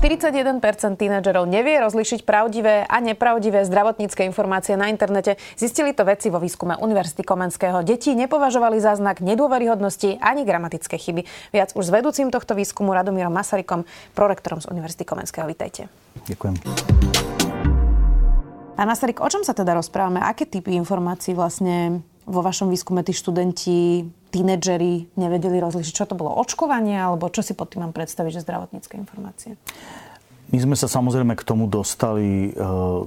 41% tínedžerov nevie rozlišiť pravdivé a nepravdivé zdravotnícke informácie na internete. Zistili to vedci vo výskume Univerzity Komenského. Deti nepovažovali za znak nedôveryhodnosti ani gramatické chyby. Viac už s vedúcim tohto výskumu Radomírom Masarykom, prorektorom z Univerzity Komenského. Vítajte. Ďakujem. Pán Masaryk, o čom sa teda rozprávame? Aké typy informácií vlastne vo vašom výskume tí študenti, tínedžeri nevedeli rozlišiť? Čo to bolo? Očkovanie? Alebo čo si pod tým mám predstaviť, že zdravotnícke informácie? My sme sa samozrejme k tomu dostali uh,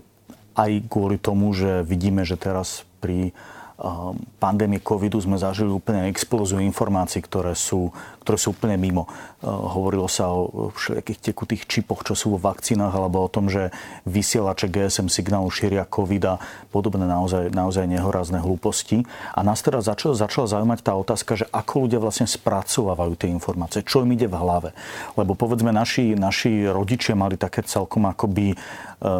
aj kvôli tomu, že vidíme, že teraz pri uh, pandémie covidu sme zažili úplne explóziu informácií, ktoré sú, ktoré sú úplne mimo. Hovorilo sa o všelijakých tekutých čipoch, čo sú vo vakcínach, alebo o tom, že vysielače GSM signálu šíria COVID a podobné naozaj, naozaj nehorazné hlúposti. A nás teraz začala, začala zaujímať tá otázka, že ako ľudia vlastne spracovávajú tie informácie, čo im ide v hlave. Lebo povedzme, naši, naši rodičia mali také celkom akoby eh,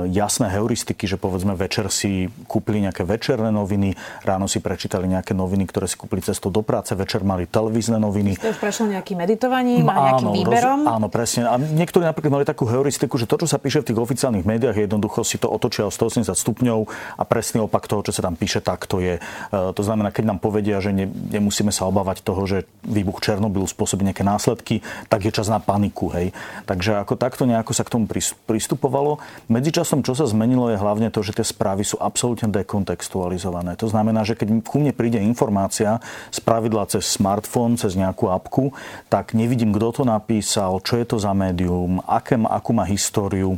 jasné heuristiky, že povedzme večer si kúpili nejaké večerné noviny, ráno si prečítali nejaké noviny, ktoré si kúpili cestou do práce, večer mali televízne noviny. Ste už prešlo nejakým meditovaním a nejakým áno, výberom? Roz, áno, presne. A niektorí napríklad mali takú heuristiku, že to, čo sa píše v tých oficiálnych médiách, jednoducho si to otočia o 180 stupňov a presný opak toho, čo sa tam píše, tak to je. E, to znamená, keď nám povedia, že ne, nemusíme sa obávať toho, že výbuch Černobylu spôsobí nejaké následky, tak je čas na paniku. Hej. Takže ako takto nejako sa k tomu pristupovalo. Medzičasom, čo sa zmenilo, je hlavne to, že tie správy sú absolútne dekontextualizované. To znamená, že keď ku mne príde informácia z pravidla cez smartfón, cez nejakú apku, tak nevidím, kto to napísal, čo je to za médium, aké, akú má históriu,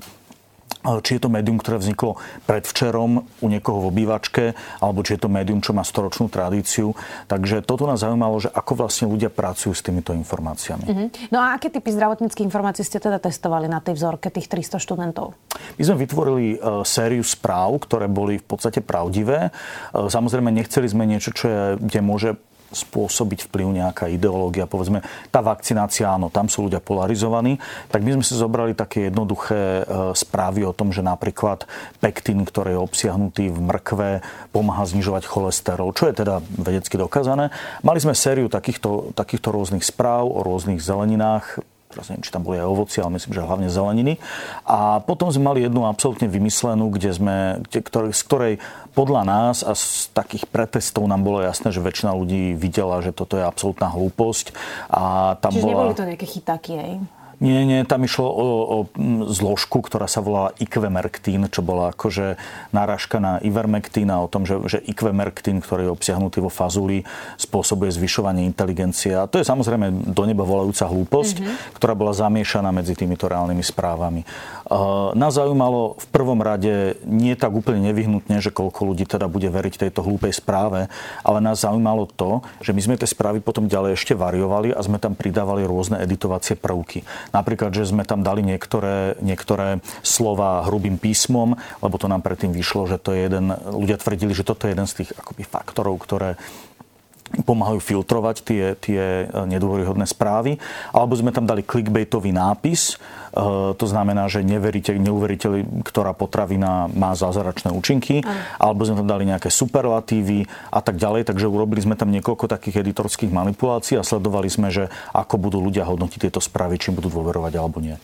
či je to médium, ktoré vzniklo predvčerom u niekoho v obývačke, alebo či je to médium, čo má storočnú tradíciu. Takže toto nás zaujímalo, že ako vlastne ľudia pracujú s týmito informáciami. Uh-huh. No a aké typy zdravotníckých informácií ste teda testovali na tej vzorke tých 300 študentov? My sme vytvorili uh, sériu správ, ktoré boli v podstate pravdivé. Uh, samozrejme, nechceli sme niečo, čo je, kde môže spôsobiť vplyv nejaká ideológia. Povedzme, tá vakcinácia, áno, tam sú ľudia polarizovaní. Tak my sme si zobrali také jednoduché e, správy o tom, že napríklad pektín, ktorý je obsiahnutý v mrkve, pomáha znižovať cholesterol, čo je teda vedecky dokázané. Mali sme sériu takýchto, takýchto rôznych správ o rôznych zeleninách, teraz neviem, či tam boli aj ovoci, ale myslím, že hlavne zeleniny. A potom sme mali jednu absolútne vymyslenú, kde sme, kde, ktorý, z ktorej podľa nás a z takých pretestov nám bolo jasné, že väčšina ľudí videla, že toto je absolútna hlúposť. A tam Čiže bola... neboli to nejaké chytáky, aj? Nie, nie, tam išlo o, o zložku, ktorá sa volala Ivermectin, čo bola akože náražka na Ivermectin a o tom, že, že Ivermectin, ktorý je obsiahnutý vo fazuli, spôsobuje zvyšovanie inteligencie. A to je samozrejme do neba volajúca hlúposť, mm-hmm. ktorá bola zamiešaná medzi týmito reálnymi správami. Uh, nás zaujímalo v prvom rade nie tak úplne nevyhnutne, že koľko ľudí teda bude veriť tejto hlúpej správe, ale nás zaujímalo to, že my sme tie správy potom ďalej ešte variovali a sme tam pridávali rôzne editovacie prvky. Napríklad, že sme tam dali niektoré, niektoré slova hrubým písmom, lebo to nám predtým vyšlo, že to je jeden, ľudia tvrdili, že toto je jeden z tých akoby faktorov, ktoré pomáhajú filtrovať tie, tie nedôveryhodné správy. Alebo sme tam dali clickbaitový nápis, Eh, to znamená, že neveríte, neuveríte, ktorá potravina má zázračné účinky, Aj. alebo sme tam dali nejaké superlatívy a tak ďalej. Takže urobili sme tam niekoľko takých editorských manipulácií a sledovali sme, že ako budú ľudia hodnotiť tieto správy, či budú dôverovať alebo nie.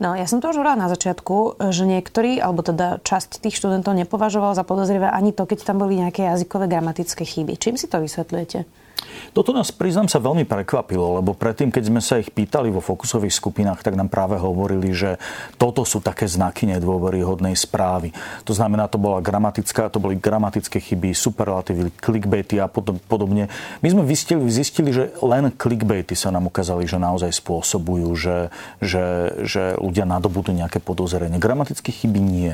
No, ja som to už hovorila na začiatku, že niektorí, alebo teda časť tých študentov nepovažoval za podozrivé ani to, keď tam boli nejaké jazykové gramatické chyby. Čím si to vysvetľujete? Toto nás, priznám sa, veľmi prekvapilo, lebo predtým, keď sme sa ich pýtali vo fokusových skupinách, tak nám práve hovorili, že toto sú také znaky nedôveryhodnej správy. To znamená, to bola gramatická, to boli gramatické chyby, superlatívy, clickbaity a podobne. My sme zistili, zistili, že len clickbaity sa nám ukázali, že naozaj spôsobujú, že, že, že ľudia nadobudú nejaké podozrenie. Gramatické chyby nie.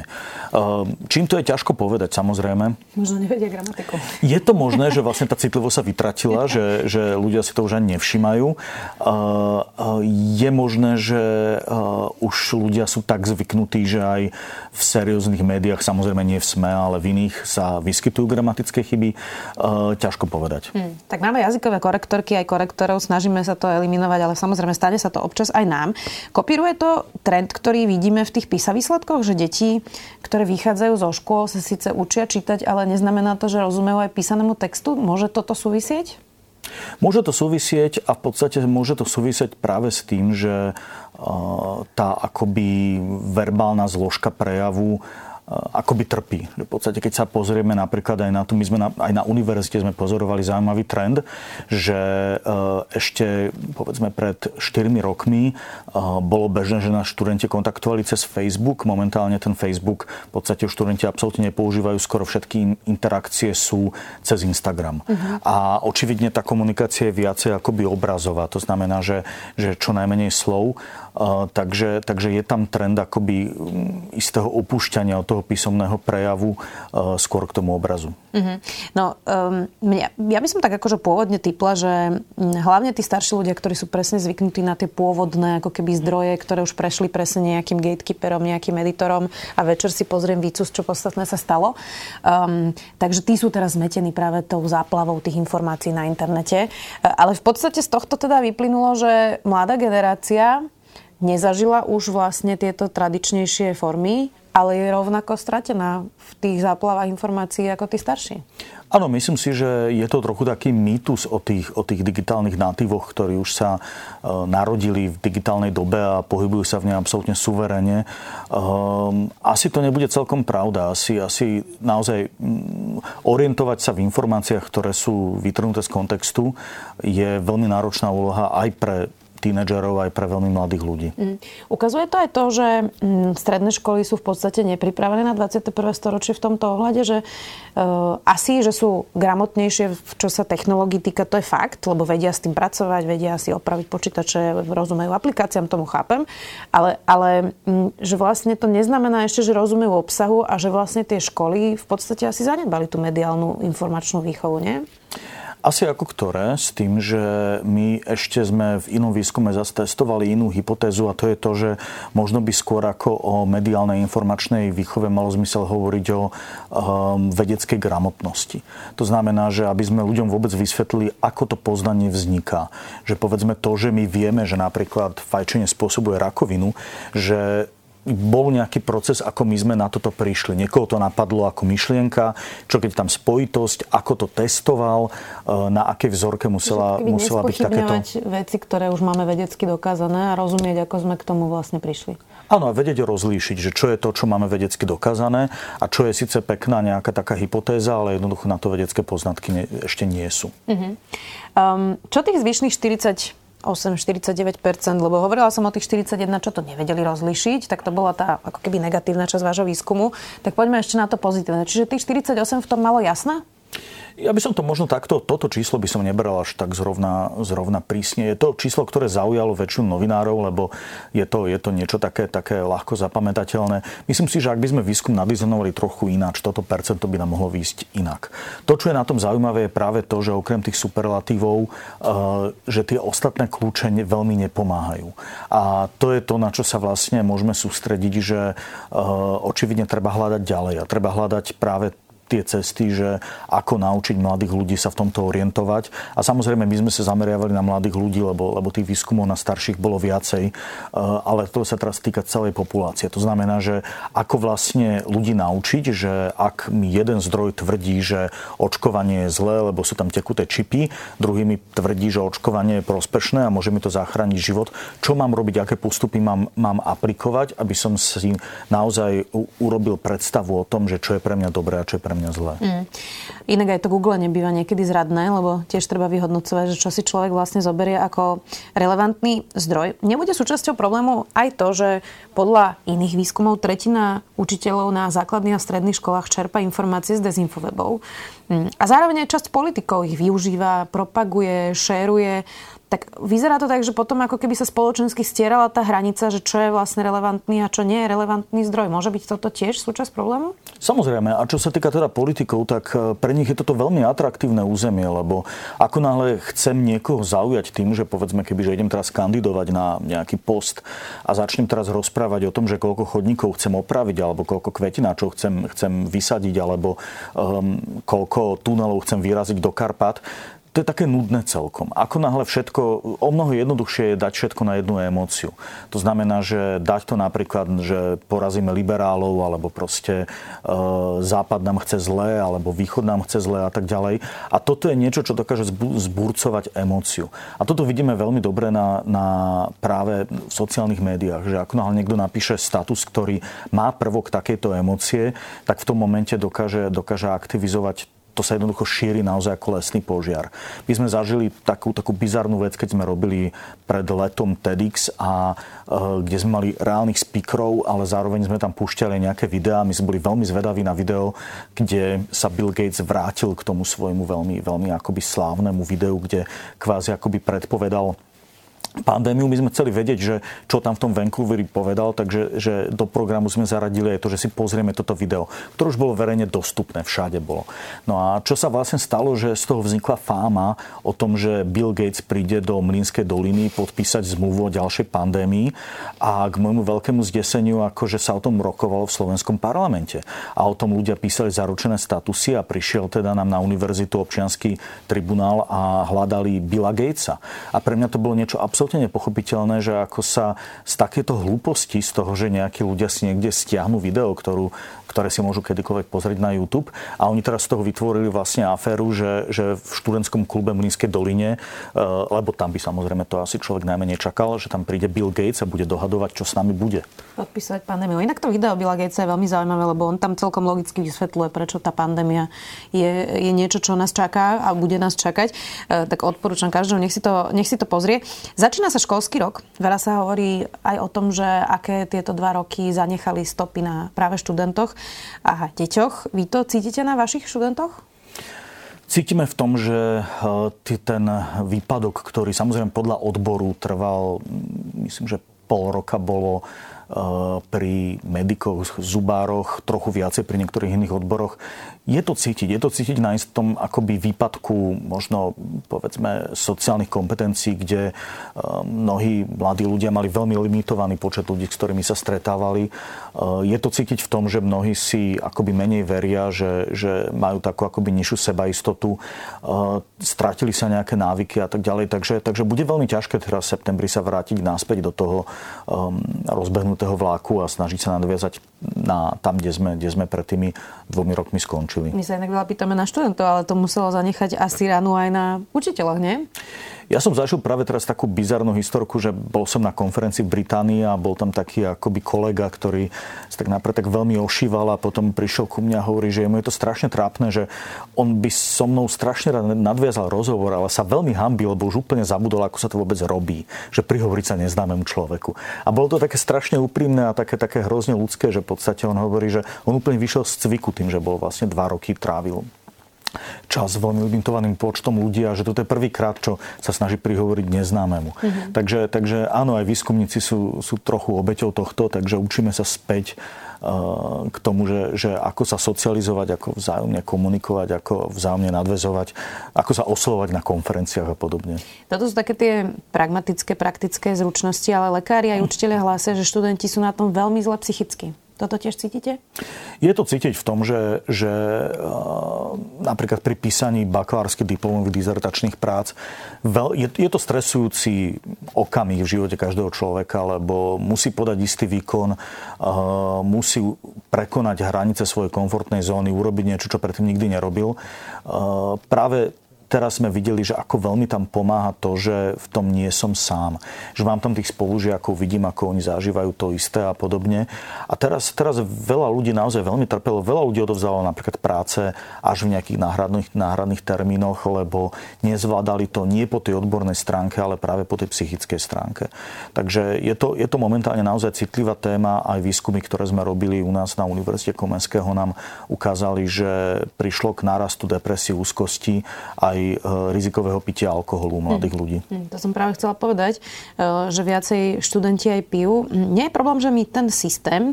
Ehm, čím to je ťažko povedať, samozrejme. Možno nevedia gramatiku. Je to možné, že vlastne tá citlivosť sa vytratila hovorila, že, že ľudia si to už ani nevšimajú. Je možné, že už ľudia sú tak zvyknutí, že aj v serióznych médiách, samozrejme nie v SME, ale v iných sa vyskytujú gramatické chyby. Ťažko povedať. Hmm. Tak máme jazykové korektorky aj korektorov, snažíme sa to eliminovať, ale samozrejme stane sa to občas aj nám. Kopíruje to trend, ktorý vidíme v tých PISA výsledkoch, že deti, ktoré vychádzajú zo škôl, sa síce učia čítať, ale neznamená to, že rozumejú aj písanému textu. Môže toto súvisieť? Môže to súvisieť a v podstate môže to súvisieť práve s tým, že tá akoby verbálna zložka prejavu akoby trpí. V podstate, keď sa pozrieme napríklad aj na to, my sme na, aj na univerzite sme pozorovali zaujímavý trend, že e, ešte povedzme pred 4 rokmi e, bolo bežné, že nás študenti kontaktovali cez Facebook. Momentálne ten Facebook v podstate študenti absolútne nepoužívajú, skoro všetky interakcie sú cez Instagram. Uh-huh. A očividne tá komunikácia je viacej akoby obrazová. To znamená, že, že čo najmenej slov takže, takže je tam trend akoby mm, istého opúšťania od toho písomného prejavu skôr k tomu obrazu. Mm-hmm. No, um, mňa, ja by som tak akože pôvodne typla, že mm, hlavne tí starší ľudia, ktorí sú presne zvyknutí na tie pôvodné ako keby zdroje, ktoré už prešli presne nejakým gatekeeperom, nejakým editorom a večer si pozriem výcus, čo podstatné sa stalo. Um, takže tí sú teraz zmetení práve tou záplavou tých informácií na internete. Ale v podstate z tohto teda vyplynulo, že mladá generácia nezažila už vlastne tieto tradičnejšie formy, ale je rovnako stratená v tých záplavách informácií ako tí starší. Áno, myslím si, že je to trochu taký mýtus o tých, o tých digitálnych natívoch, ktorí už sa e, narodili v digitálnej dobe a pohybujú sa v nej absolútne suverene. E, asi to nebude celkom pravda. Asi, asi naozaj mm, orientovať sa v informáciách, ktoré sú vytrhnuté z kontextu, je veľmi náročná úloha aj pre tínedžerov aj pre veľmi mladých ľudí. Mm. Ukazuje to aj to, že mm, stredné školy sú v podstate nepripravené na 21. storočie v tomto ohľade, že uh, asi, že sú gramotnejšie, čo sa technológií týka, to je fakt, lebo vedia s tým pracovať, vedia si opraviť počítače, rozumejú aplikáciám, tomu chápem, ale, ale mm, že vlastne to neznamená ešte, že rozumejú obsahu a že vlastne tie školy v podstate asi zanedbali tú mediálnu informačnú výchovu, nie? Asi ako ktoré, s tým, že my ešte sme v inom výskume zase inú hypotézu a to je to, že možno by skôr ako o mediálnej informačnej výchove malo zmysel hovoriť o um, vedeckej gramotnosti. To znamená, že aby sme ľuďom vôbec vysvetlili, ako to poznanie vzniká. Že povedzme to, že my vieme, že napríklad fajčenie spôsobuje rakovinu, že bol nejaký proces, ako my sme na toto prišli. Niekoho to napadlo ako myšlienka, čo keď tam spojitosť, ako to testoval, e, na akej vzorke musela, musela byť takéto... veci, ktoré už máme vedecky dokázané a rozumieť, ako sme k tomu vlastne prišli. Áno, a vedieť rozlíšiť, že čo je to, čo máme vedecky dokázané a čo je síce pekná nejaká taká hypotéza, ale jednoducho na to vedecké poznatky ne, ešte nie sú. Uh-huh. Um, čo tých zvyšných 40 8-49%, lebo hovorila som o tých 41, čo to nevedeli rozlišiť, tak to bola tá ako keby negatívna časť vášho výskumu. Tak poďme ešte na to pozitívne. Čiže tých 48 v tom malo jasné? Ja by som to možno takto, toto číslo by som nebral až tak zrovna, zrovna prísne. Je to číslo, ktoré zaujalo väčšinu novinárov, lebo je to, je to niečo také, také ľahko zapamätateľné. Myslím si, že ak by sme výskum nadizajnovali trochu ináč, toto percento by nám mohlo výjsť inak. To, čo je na tom zaujímavé, je práve to, že okrem tých superlatívov, eh, že tie ostatné kľúče veľmi nepomáhajú. A to je to, na čo sa vlastne môžeme sústrediť, že eh, očividne treba hľadať ďalej a treba hľadať práve tie cesty, že ako naučiť mladých ľudí sa v tomto orientovať. A samozrejme, my sme sa zameriavali na mladých ľudí, lebo, lebo tých výskumov na starších bolo viacej, eh, ale to sa teraz týka celej populácie. To znamená, že ako vlastne ľudí naučiť, že ak mi jeden zdroj tvrdí, že očkovanie je zlé, lebo sú tam tekuté čipy, druhý mi tvrdí, že očkovanie je prospešné a môže mi to zachrániť život, čo mám robiť, aké postupy mám, mám aplikovať, aby som si naozaj urobil predstavu o tom, že čo je pre mňa dobré a čo je pre zlé. Mm. Inak aj to Google nebýva niekedy zradné, lebo tiež treba vyhodnocovať, že čo si človek vlastne zoberie ako relevantný zdroj. Nebude súčasťou problému aj to, že podľa iných výskumov tretina učiteľov na základných a stredných školách čerpa informácie z dezinfowebov. Mm. A zároveň aj časť politikov ich využíva, propaguje, šéruje. Tak vyzerá to tak, že potom ako keby sa spoločensky stierala tá hranica, že čo je vlastne relevantný a čo nie je relevantný zdroj. Môže byť toto tiež súčasť problému? Samozrejme. A čo sa týka teda politikov, tak e, pre nich je toto veľmi atraktívne územie, lebo ako náhle chcem niekoho zaujať tým, že povedzme, keby že idem teraz kandidovať na nejaký post a začnem teraz rozprávať o tom, že koľko chodníkov chcem opraviť, alebo koľko kvetináčov chcem, chcem vysadiť, alebo um, koľko tunelov chcem vyraziť do Karpat, to je také nudné celkom. Ako náhle všetko, o mnoho jednoduchšie je dať všetko na jednu emóciu. To znamená, že dať to napríklad, že porazíme liberálov, alebo proste e, západ nám chce zlé, alebo východ nám chce zlé a tak ďalej. A toto je niečo, čo dokáže zburcovať emóciu. A toto vidíme veľmi dobre na, na práve v sociálnych médiách, že ako náhle niekto napíše status, ktorý má prvok takejto emócie, tak v tom momente dokáže, dokáže aktivizovať to sa jednoducho šíri naozaj ako lesný požiar. My sme zažili takú, takú bizarnú vec, keď sme robili pred letom TEDx a e, kde sme mali reálnych speakerov, ale zároveň sme tam púšťali nejaké videá. My sme boli veľmi zvedaví na video, kde sa Bill Gates vrátil k tomu svojmu veľmi, veľmi akoby slávnemu videu, kde kvázi akoby predpovedal pandémiu. My sme chceli vedieť, že čo tam v tom Vancouveri povedal, takže že do programu sme zaradili aj to, že si pozrieme toto video, ktoré už bolo verejne dostupné, všade bolo. No a čo sa vlastne stalo, že z toho vznikla fáma o tom, že Bill Gates príde do Mlínskej doliny podpísať zmluvu o ďalšej pandémii a k môjmu veľkému zdeseniu, akože sa o tom rokovalo v slovenskom parlamente. A o tom ľudia písali zaručené statusy a prišiel teda nám na univerzitu občianský tribunál a hľadali Billa Gatesa. A pre mňa to bolo niečo absolútne absolútne nepochopiteľné, že ako sa z takéto hlúposti, z toho, že nejakí ľudia si niekde stiahnu video, ktorú, ktoré si môžu kedykoľvek pozrieť na YouTube. A oni teraz z toho vytvorili vlastne aféru, že, že v študentskom klube v Mlínskej doline, eh, lebo tam by samozrejme to asi človek najmä nečakal, že tam príde Bill Gates a bude dohadovať, čo s nami bude. Podpísať pandémiu. Inak to video Billa Gatesa je veľmi zaujímavé, lebo on tam celkom logicky vysvetľuje, prečo tá pandémia je, je niečo, čo nás čaká a bude nás čakať. E, tak odporúčam každému, nech si to, nech si to pozrie. Zač- Začína sa školský rok. Veľa sa hovorí aj o tom, že aké tieto dva roky zanechali stopy na práve študentoch a deťoch. Vy to cítite na vašich študentoch? Cítime v tom, že e, ten výpadok, ktorý samozrejme podľa odboru trval, myslím, že pol roka bolo pri medikoch, zubároch, trochu viacej pri niektorých iných odboroch. Je to cítiť, je to cítiť na istom akoby výpadku možno povedzme sociálnych kompetencií, kde mnohí mladí ľudia mali veľmi limitovaný počet ľudí, s ktorými sa stretávali. Je to cítiť v tom, že mnohí si akoby menej veria, že, že majú takú akoby nižšiu sebaistotu, stratili sa nejaké návyky a tak ďalej. Takže, takže bude veľmi ťažké teraz v septembri sa vrátiť naspäť do toho um, rozbehnúť zabehnutého vláku a snažiť sa nadviazať na tam, kde sme, kde sme pred tými dvomi rokmi skončili. My sa inak veľa pýtame na študentov, ale to muselo zanechať asi ránu aj na učiteľoch, nie? Ja som zažil práve teraz takú bizarnú historku, že bol som na konferencii v Británii a bol tam taký akoby kolega, ktorý sa tak napríklad tak veľmi ošíval a potom prišiel ku mňa a hovorí, že mu je to strašne trápne, že on by so mnou strašne rád nadviazal rozhovor, ale sa veľmi hambil, lebo už úplne zabudol, ako sa to vôbec robí, že prihovoriť sa neznámemu človeku. A bolo to také strašne úprimné a také, také hrozne ľudské, že v podstate on hovorí, že on úplne vyšiel z cviku tým, že bol vlastne dva roky trávil čas veľmi limitovaným počtom ľudí a že toto je prvýkrát, čo sa snaží prihovoriť neznámemu. Mm-hmm. Takže, takže áno, aj výskumníci sú, sú trochu obeťou tohto, takže učíme sa späť uh, k tomu, že, že ako sa socializovať, ako vzájomne komunikovať, ako vzájomne nadvezovať, ako sa oslovať na konferenciách a podobne. Toto sú také tie pragmatické, praktické zručnosti, ale lekári aj učiteľia hlásia, že študenti sú na tom veľmi zle psychicky. Toto tiež cítite? Je to cítiť v tom, že, že napríklad pri písaní bakalárskych diplomových dizertačných prác veľ, je, je to stresujúci okamih v živote každého človeka, lebo musí podať istý výkon, musí prekonať hranice svojej komfortnej zóny, urobiť niečo, čo predtým nikdy nerobil. Práve teraz sme videli, že ako veľmi tam pomáha to, že v tom nie som sám. Že mám tam tých spolužiakov, vidím, ako oni zažívajú to isté a podobne. A teraz, teraz veľa ľudí naozaj veľmi trpelo. Veľa ľudí odovzdalo napríklad práce až v nejakých náhradných, náhradných termínoch, lebo nezvládali to nie po tej odbornej stránke, ale práve po tej psychickej stránke. Takže je to, je to momentálne naozaj citlivá téma. Aj výskumy, ktoré sme robili u nás na Univerzite Komenského, nám ukázali, že prišlo k nárastu depresie, úzkosti aj aj rizikového pitia alkoholu mladých hmm. ľudí. Hmm, to som práve chcela povedať, že viacej študenti aj pijú. Nie je problém, že my ten systém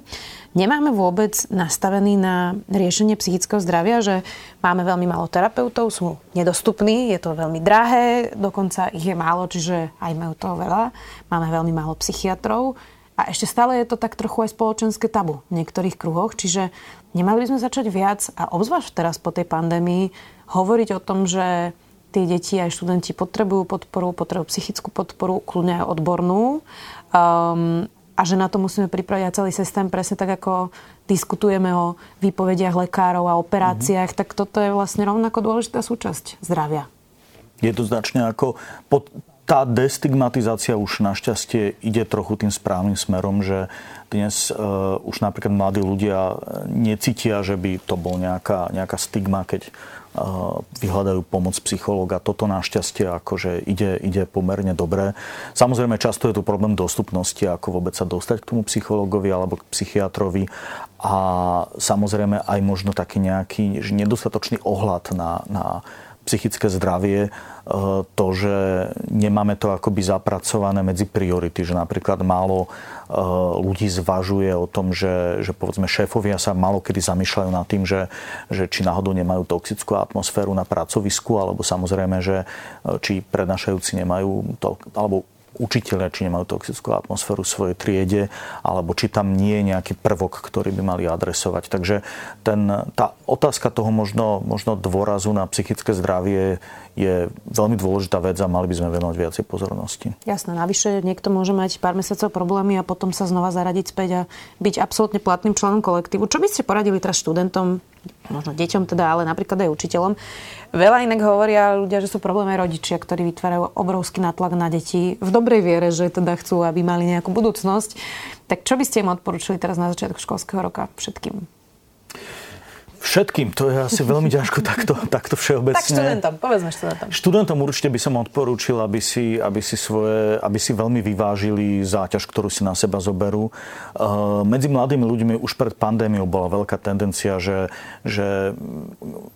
nemáme vôbec nastavený na riešenie psychického zdravia, že máme veľmi málo terapeutov, sú nedostupní, je to veľmi drahé, dokonca ich je málo, čiže aj majú toho veľa. Máme veľmi málo psychiatrov. A ešte stále je to tak trochu aj spoločenské tabu v niektorých kruhoch, čiže nemali by sme začať viac a obzvlášť teraz po tej pandémii hovoriť o tom, že tie deti aj študenti potrebujú podporu, potrebujú psychickú podporu, kľudne aj odbornú. Um, a že na to musíme pripraviť aj celý systém, presne tak, ako diskutujeme o výpovediach lekárov a operáciách, mm-hmm. tak toto je vlastne rovnako dôležitá súčasť zdravia. Je to značne ako... Pod, tá destigmatizácia už našťastie ide trochu tým správnym smerom, že dnes uh, už napríklad mladí ľudia necítia, že by to bol nejaká, nejaká stigma, keď vyhľadajú pomoc psychológa. Toto našťastie akože ide, ide pomerne dobre. Samozrejme, často je tu problém dostupnosti, ako vôbec sa dostať k tomu psychológovi alebo k psychiatrovi a samozrejme aj možno taký nejaký nedostatočný ohľad na, na psychické zdravie, e, to, že nemáme to akoby zapracované medzi priority, že napríklad málo e, ľudí zvažuje o tom, že, že povedzme šéfovia sa malo kedy zamýšľajú nad tým, že, že či náhodou nemajú toxickú atmosféru na pracovisku, alebo samozrejme, že e, či prednášajúci nemajú to, alebo učiteľia, či nemajú toxickú atmosféru v svojej triede, alebo či tam nie je nejaký prvok, ktorý by mali adresovať. Takže ten, tá otázka toho možno, možno dôrazu na psychické zdravie je veľmi dôležitá vec a mali by sme venovať viacej pozornosti. Jasné, navyše niekto môže mať pár mesiacov problémy a potom sa znova zaradiť späť a byť absolútne platným členom kolektívu. Čo by ste poradili teraz študentom, možno deťom teda, ale napríklad aj učiteľom? Veľa inak hovoria ľudia, že sú problémy rodičia, ktorí vytvárajú obrovský natlak na deti v dobrej viere, že teda chcú, aby mali nejakú budúcnosť. Tak čo by ste im odporúčili teraz na začiatok školského roka všetkým? Všetkým, to je asi veľmi ťažko takto, takto všeobecne. Tak študentom, povedzme študentom. Študentom určite by som odporúčil, aby si, aby si, svoje, aby si veľmi vyvážili záťaž, ktorú si na seba zoberú. Uh, medzi mladými ľuďmi už pred pandémiou bola veľká tendencia, že, že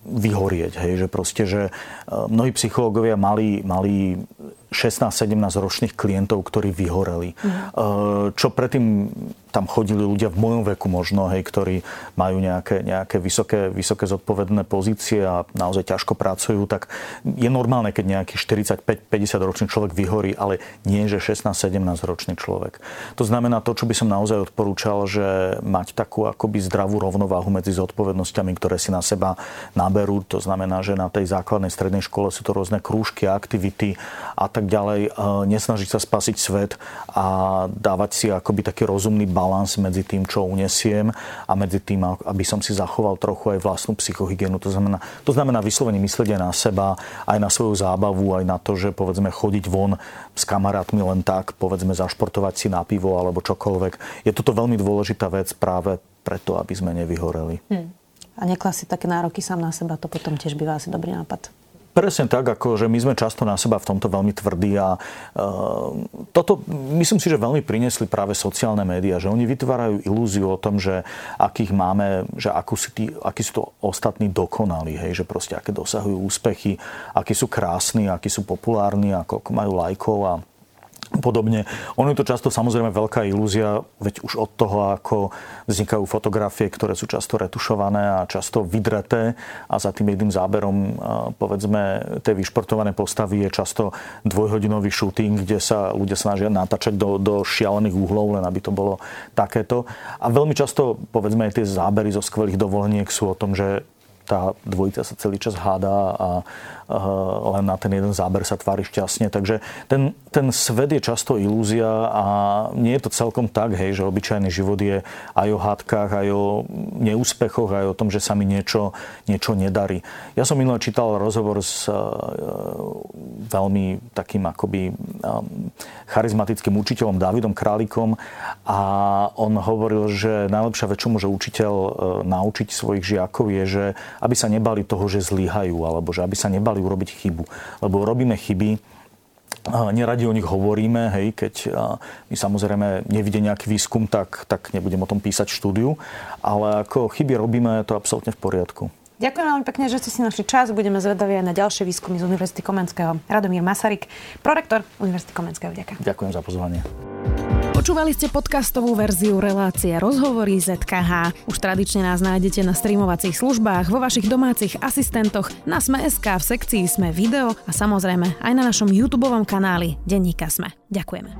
vyhorieť, hej, že proste, že uh, mnohí psychológovia mali, mali 16-17 ročných klientov, ktorí vyhoreli. Mm. Čo predtým tam chodili ľudia v mojom veku možno, hej, ktorí majú nejaké, nejaké vysoké, vysoké zodpovedné pozície a naozaj ťažko pracujú, tak je normálne, keď nejaký 45-50 ročný človek vyhorí, ale nie, že 16-17 ročný človek. To znamená to, čo by som naozaj odporúčal, že mať takú akoby zdravú rovnováhu medzi zodpovednosťami, ktoré si na seba naberú. To znamená, že na tej základnej strednej škole sú to rôzne krúžky, aktivity a tak ďalej. E, nesnažiť sa spasiť svet a dávať si akoby taký rozumný balans medzi tým, čo unesiem a medzi tým, aby som si zachoval trochu aj vlastnú psychohygienu. To znamená, to znamená vyslovene myslieť aj na seba, aj na svoju zábavu, aj na to, že povedzme chodiť von s kamarátmi len tak, povedzme zašportovať si na pivo alebo čokoľvek. Je toto veľmi dôležitá vec práve preto, aby sme nevyhoreli. Hmm. A neklasiť také nároky sám na seba, to potom tiež býva asi dobrý nápad. Presne tak, ako že my sme často na seba v tomto veľmi tvrdí a uh, toto myslím si, že veľmi priniesli práve sociálne médiá, že oni vytvárajú ilúziu o tom, že akých máme, že akú si tí, akí sú to ostatní dokonali, hej, že proste aké dosahujú úspechy, akí sú krásni, akí sú populárni, ako majú lajkov a podobne. Ono je to často samozrejme veľká ilúzia, veď už od toho, ako vznikajú fotografie, ktoré sú často retušované a často vydreté a za tým jedným záberom povedzme tej vyšportované postavy je často dvojhodinový shooting, kde sa ľudia snažia natáčať do, do šialených uhlov, len aby to bolo takéto. A veľmi často povedzme aj tie zábery zo skvelých dovoleniek sú o tom, že tá dvojica sa celý čas hádá a len na ten jeden záber sa tvári šťastne. Takže ten, ten svet je často ilúzia a nie je to celkom tak, hej, že obyčajný život je aj o hádkach, aj o neúspechoch, aj o tom, že sa mi niečo, niečo nedarí. Ja som minule čítal rozhovor s uh, veľmi takým akoby um, charizmatickým učiteľom Davidom Králikom a on hovoril, že najlepšia vec, čo môže učiteľ uh, naučiť svojich žiakov je, že aby sa nebali toho, že zlyhajú, alebo že aby sa nebali urobiť chybu. Lebo robíme chyby, Neradi o nich hovoríme, hej, keď my samozrejme nevidie nejaký výskum, tak, tak nebudem o tom písať štúdiu, ale ako chyby robíme, je to absolútne v poriadku. Ďakujem veľmi pekne, že ste si našli čas. Budeme zvedaví aj na ďalšie výskumy z Univerzity Komenského. Radomír Masaryk, prorektor Univerzity Komenského. Ďakujem. Ďakujem za pozvanie. Počúvali ste podcastovú verziu relácie Rozhovory ZKH. Už tradične nás nájdete na streamovacích službách, vo vašich domácich asistentoch, na Sme.sk, v sekcii Sme video a samozrejme aj na našom YouTube kanáli Denníka Sme. Ďakujeme.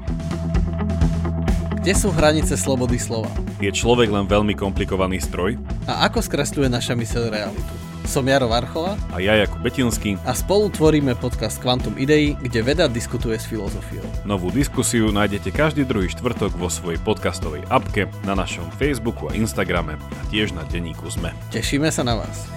Kde sú hranice slobody slova? Je človek len veľmi komplikovaný stroj? A ako skresľuje naša myseľ realitu? Som Jaro Varchola a ja Jakub Betinský a spolu tvoríme podcast Quantum Idei, kde veda diskutuje s filozofiou. Novú diskusiu nájdete každý druhý štvrtok vo svojej podcastovej apke, na našom Facebooku a Instagrame a tiež na denníku ZME. Tešíme sa na vás.